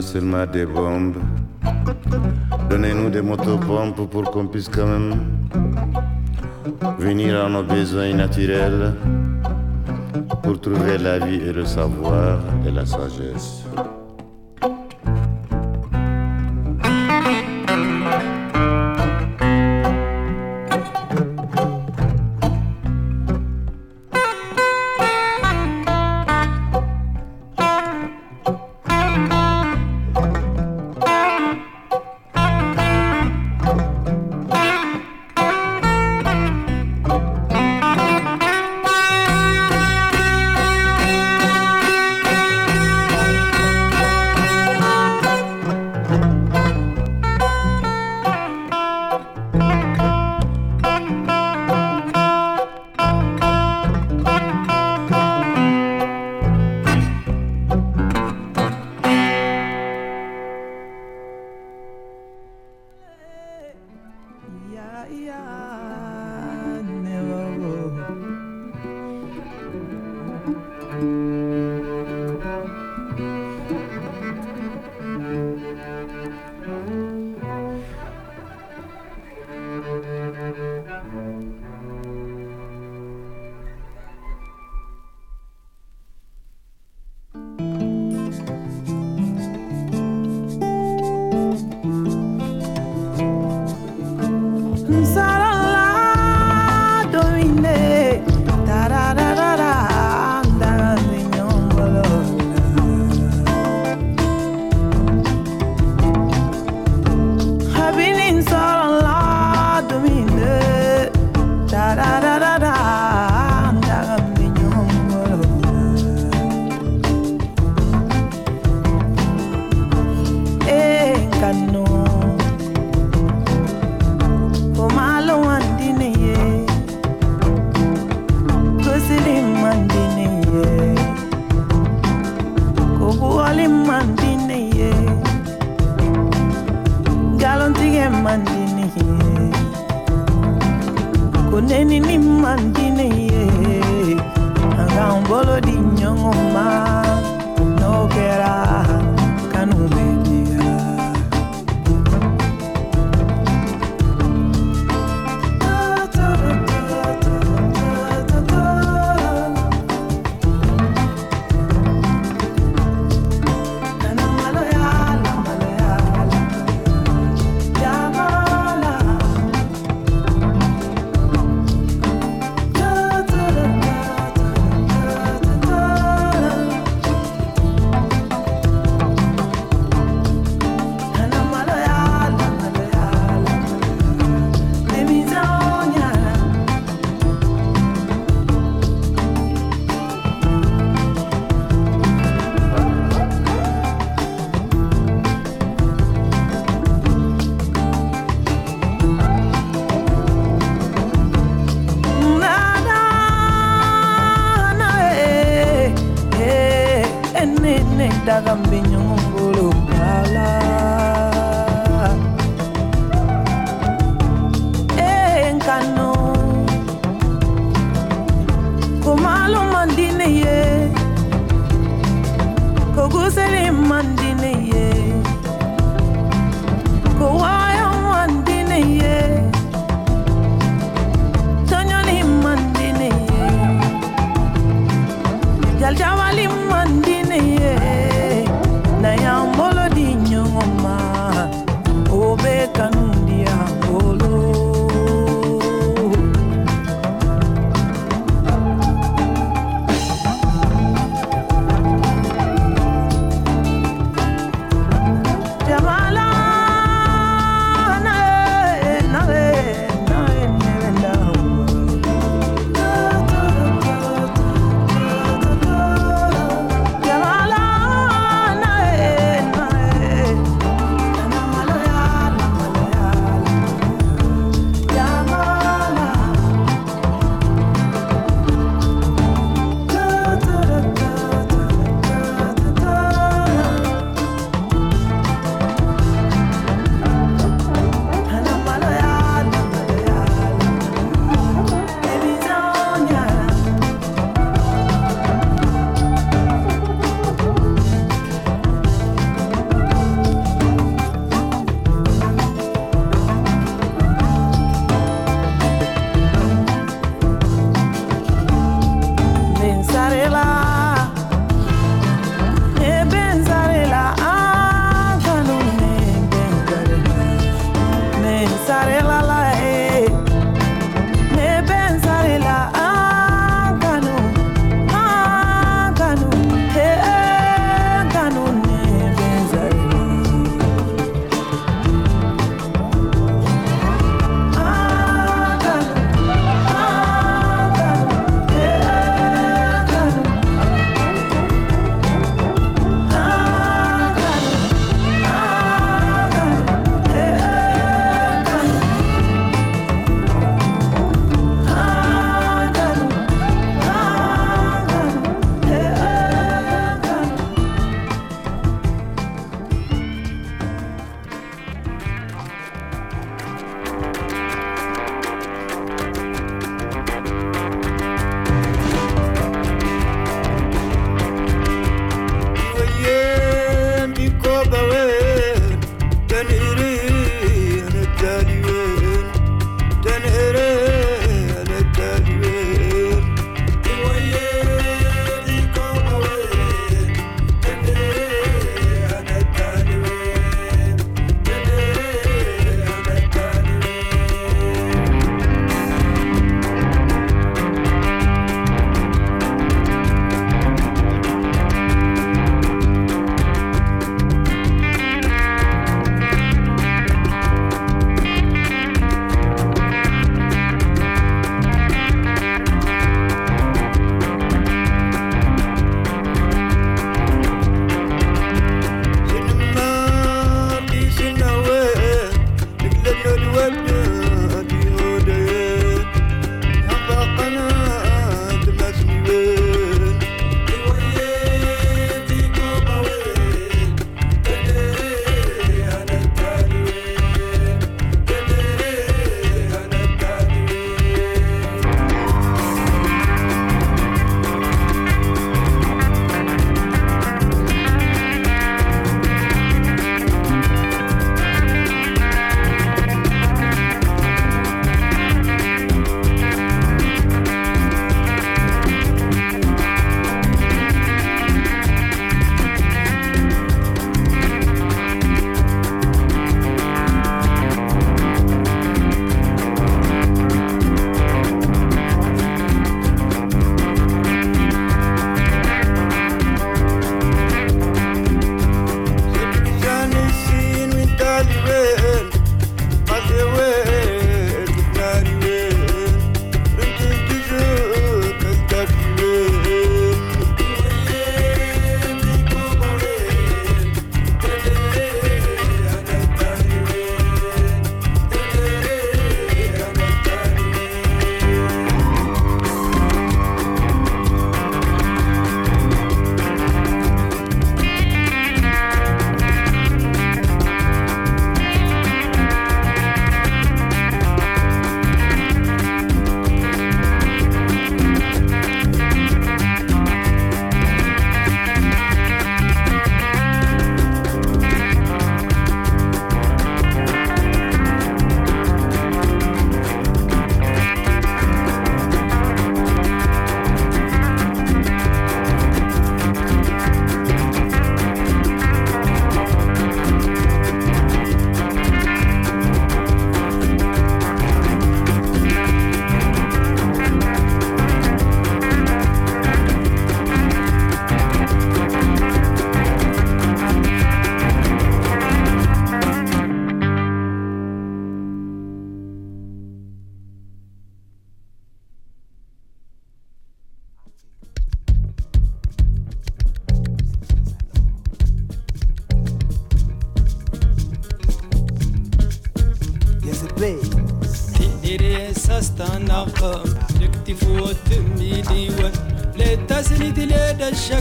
seulement des bombes, donnez-nous des motopompes pour qu'on puisse quand même venir à nos besoins naturels pour trouver la vie et le savoir et la sagesse.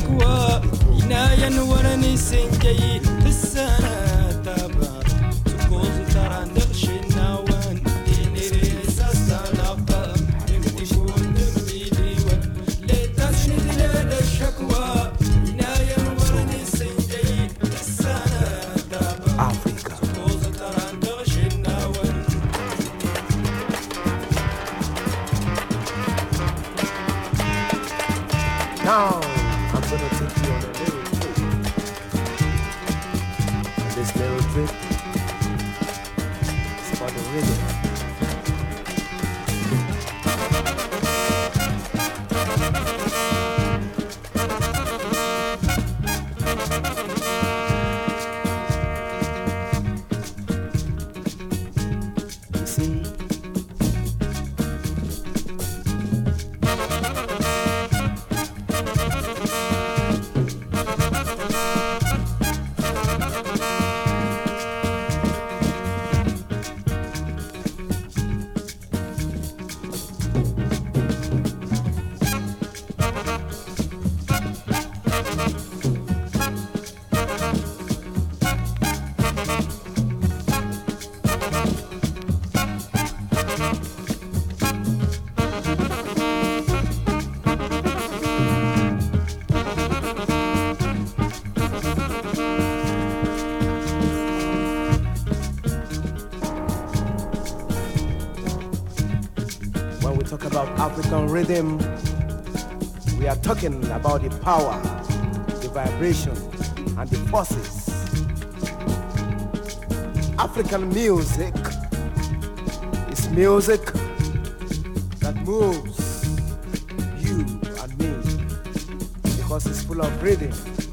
تقوى ينايا ورني سنجي السنة rhythm, we are talking about the power, the vibration, and the forces. African music is music that moves you and me because it's full of rhythm.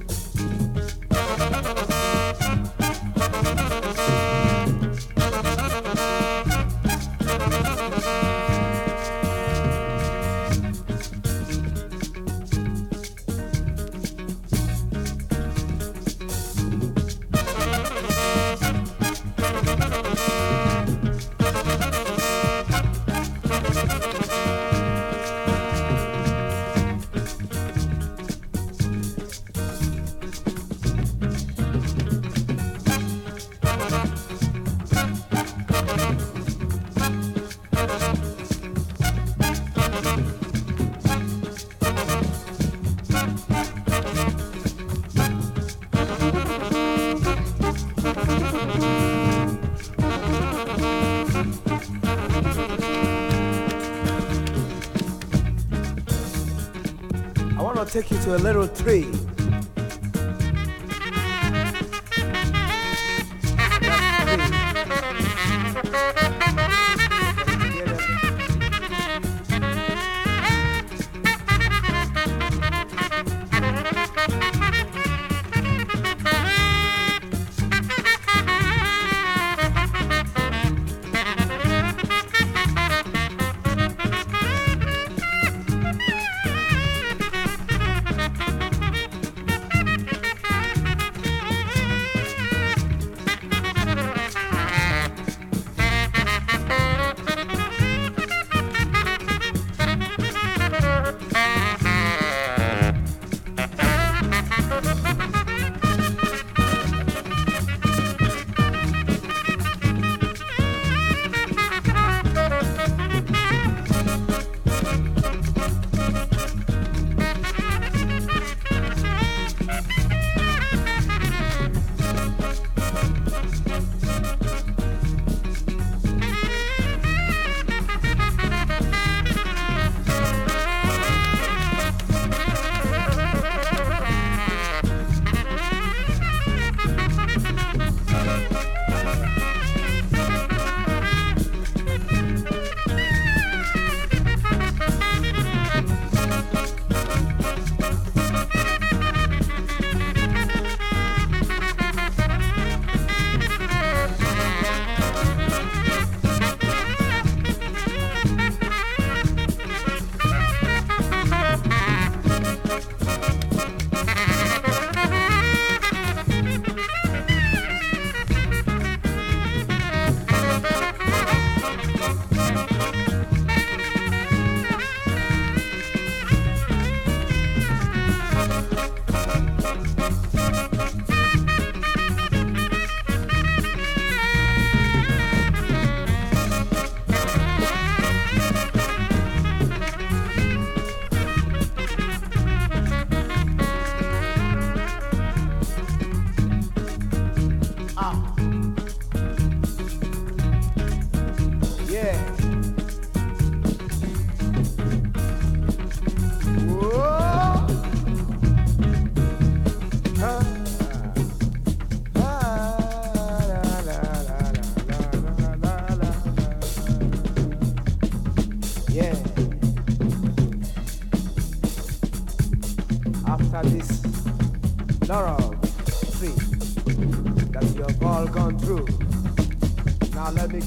Take you to a little tree.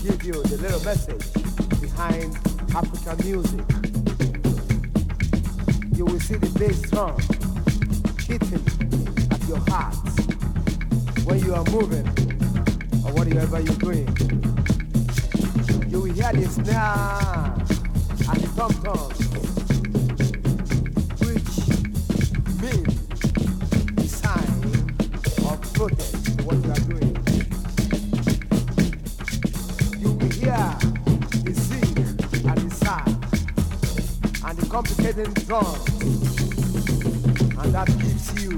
Give you the little message behind African music. You will see the bass drum hitting at your heart when you are moving or whatever you're doing. You will hear the snare and the tom tom, which means the sign of protest what you are doing. Will the sing and the sound and the complicated drums, and that gives you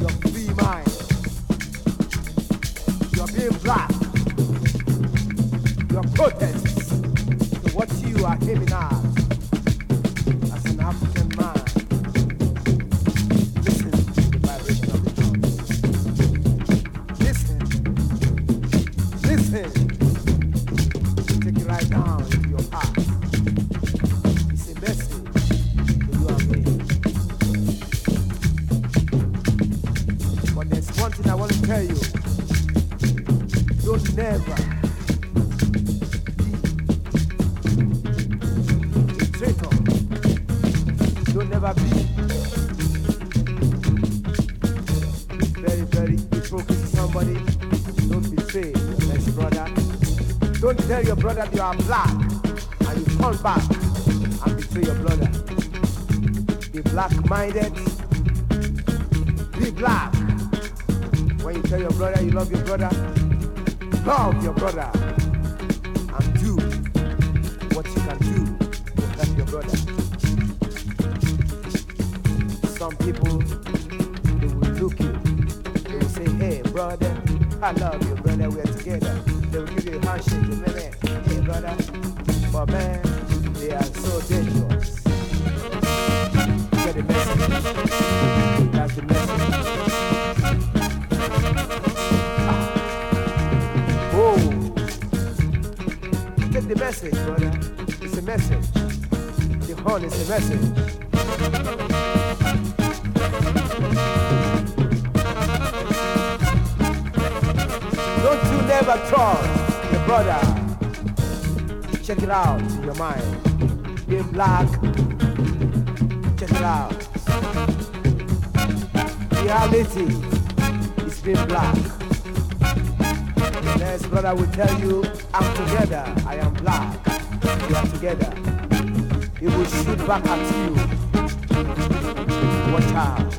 your free mind. You're being black. Your protests to what you are aiming at brother you are black and you turn back and betray your brother. Be black-minded. Be black. When you tell your brother you love your brother, love your brother and do what you can do to help your brother. Some people they will look you, they will say, Hey brother, I love They handshake, a minute, hey brother. But man, they are so dangerous. Get the message. That's the message. Oh, take the message, brother. It's a message. The horn is a message. Don't you never trust brother. Check it out in your mind. Being black, check it out. Reality is being black. The next brother will tell you, I'm together, I am black. We are together. He will shoot back at you. Watch out.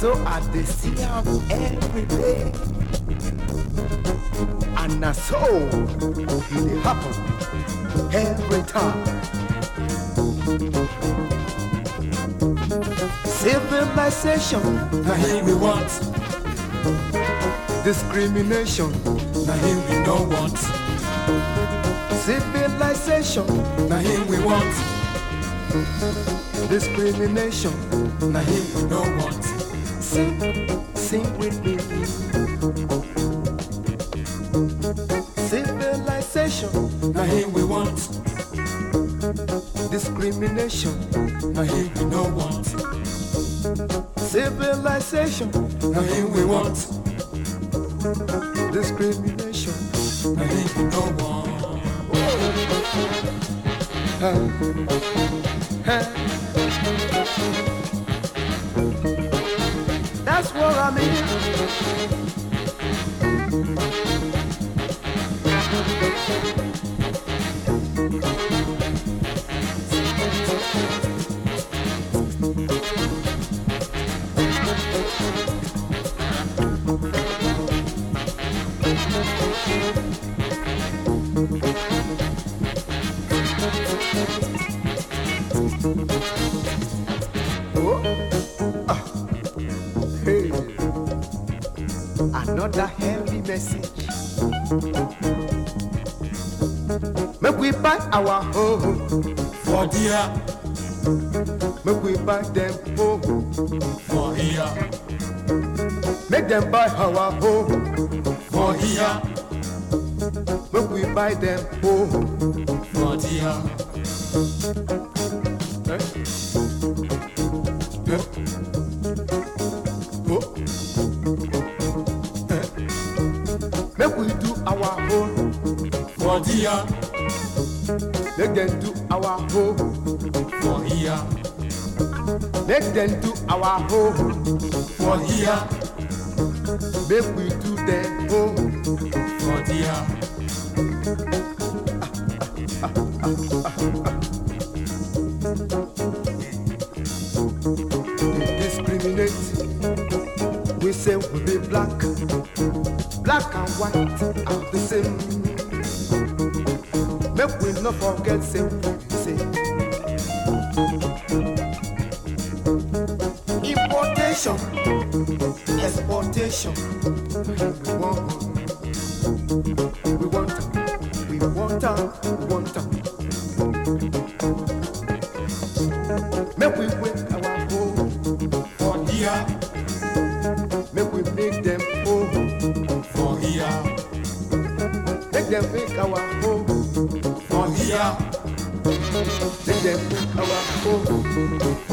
So I see am every day. And so e dey happen every time. Civilization, Now here we want, discrimination, now here we no want, civilization, now here we want, discrimination. now here we no want, Sing, sing with me. Civilization, now here we want, discrimination. now here we no want, Civilization, now here we want, discrimination. now here we no want. I mean. Dear, make we buy them home, for here, make them buy our home, for here, make we buy them home. For make we do their home. Oh. for dear, They discriminate. We say we be black, black and white are the same. Make we not forget say we say. Importation, exportation. We want, we want, we want, we want. Make we wake our home. for dear, Make we make them home, for here, make them make our home, for here, make them make our home.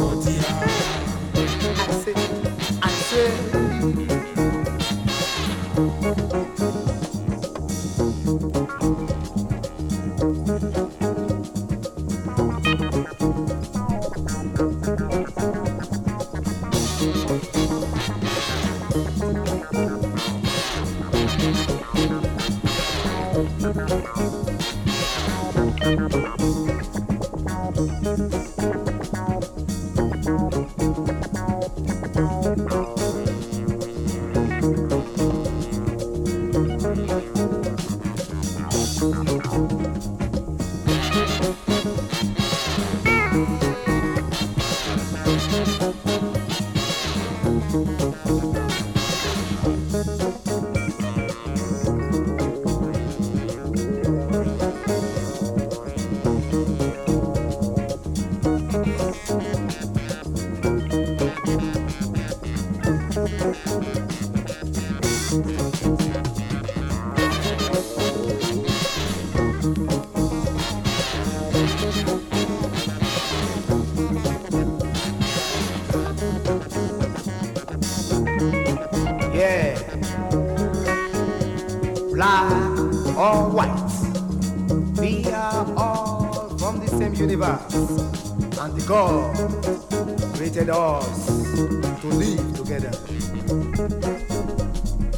Universe, and the God created us to live together.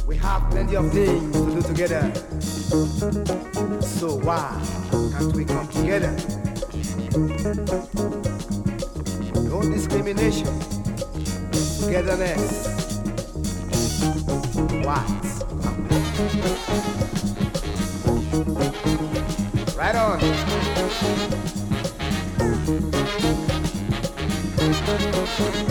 We have plenty of things to do together. So why can't we come together? No discrimination, togetherness. What? Right on. Sing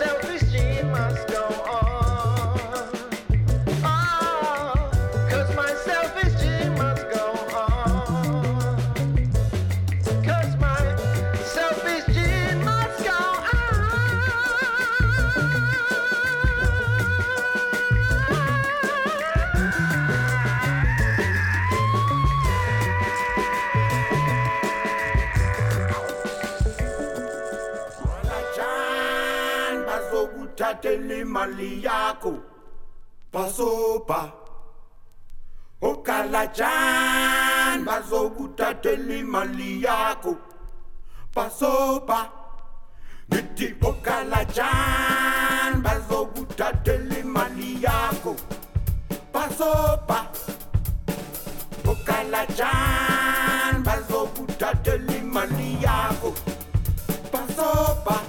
uthathele imali yakho basoba okalajan bazokuthathela imali yakho basoba ngithi okalajan bazokuthathela imali yakho basoba okalajan bazokuthathela imali yakho basoba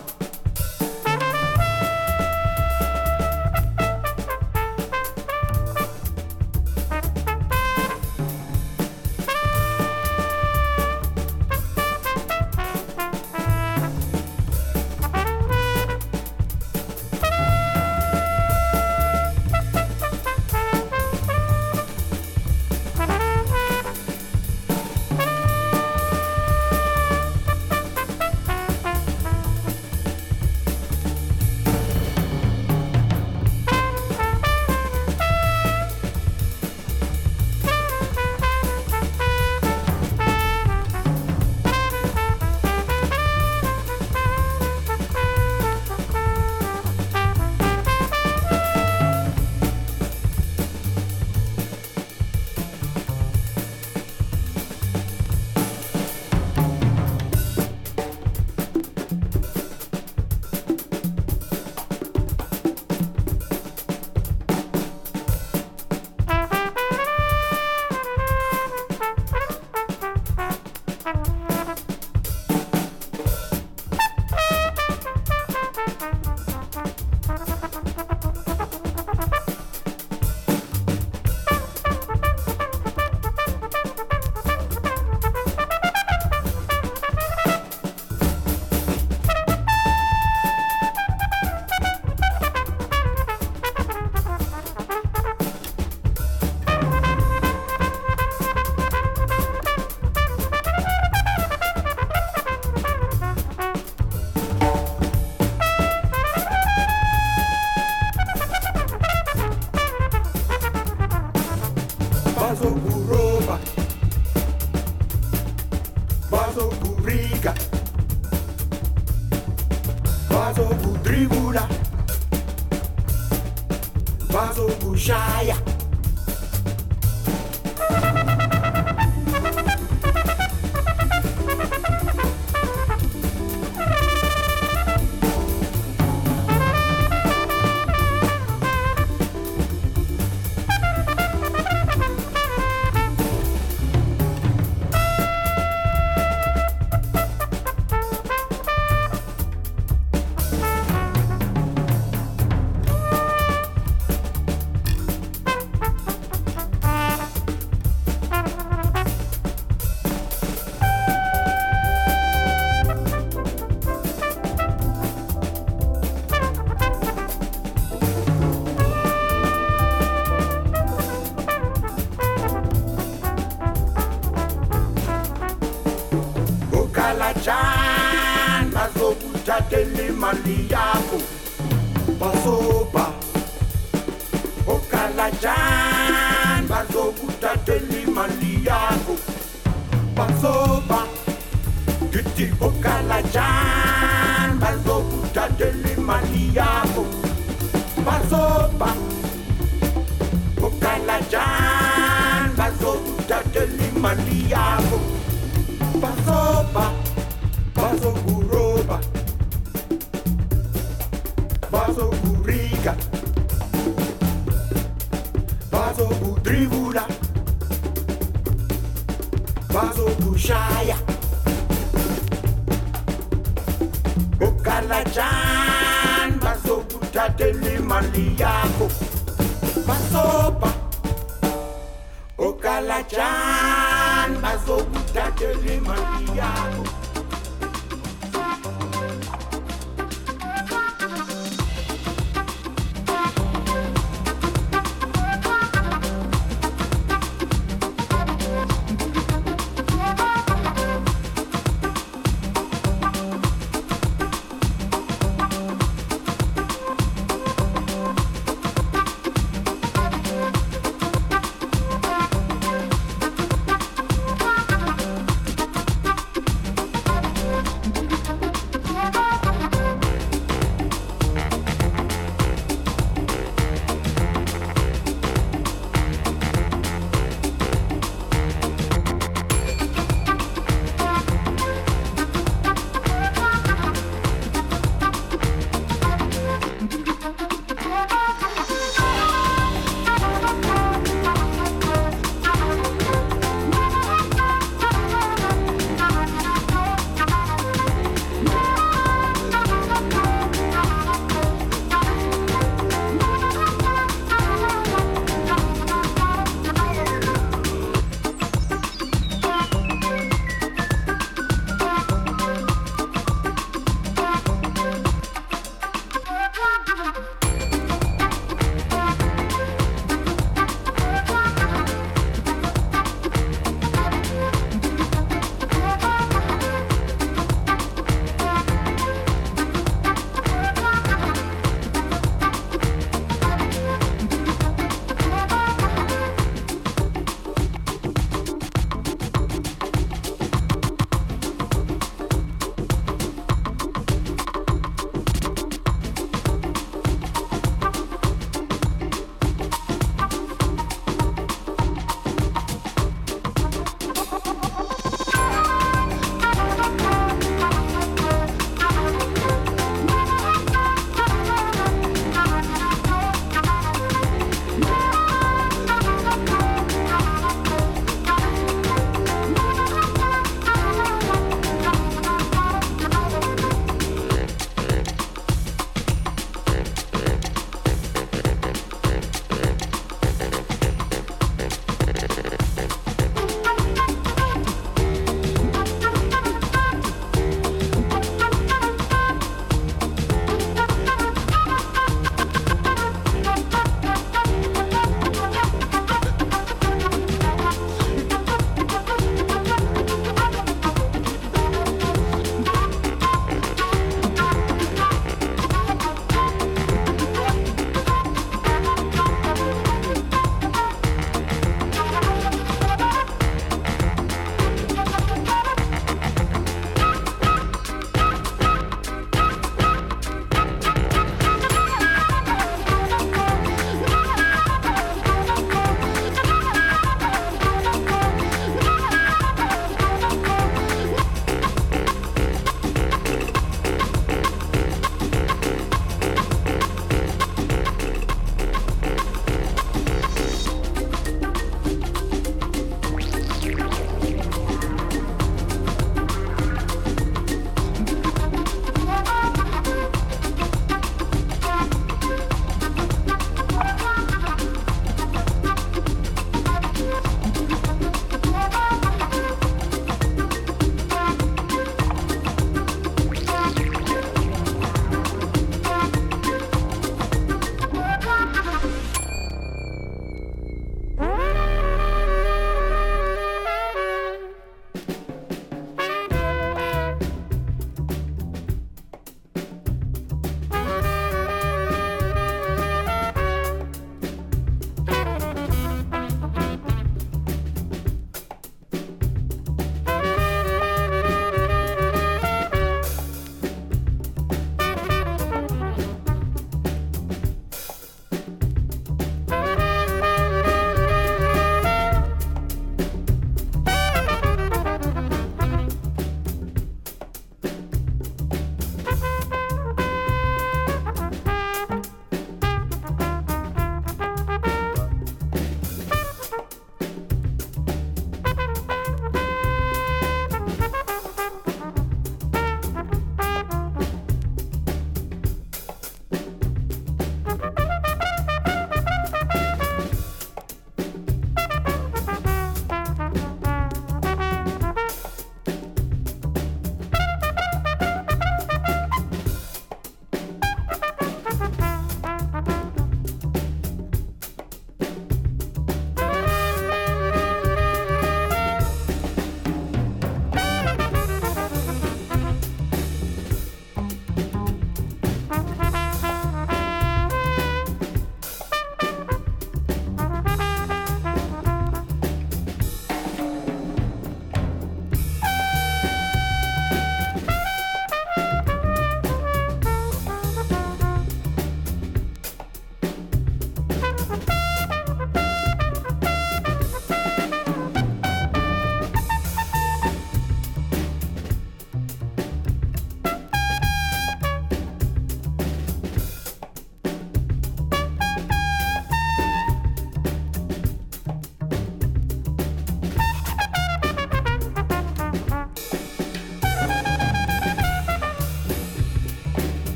ukalajani bazokuthathela imali yakho. Basoba ukalajani bazokuthathela imali yakho. Basoba ngithi ukalajani bazokuthathela imali yakho. Basoba ukalajani bazokuthathela imali yakho. Basoba bazokushaya ukalajani bazokuthathela imali yakho basoba ukalajani bazokuthathela imali yakho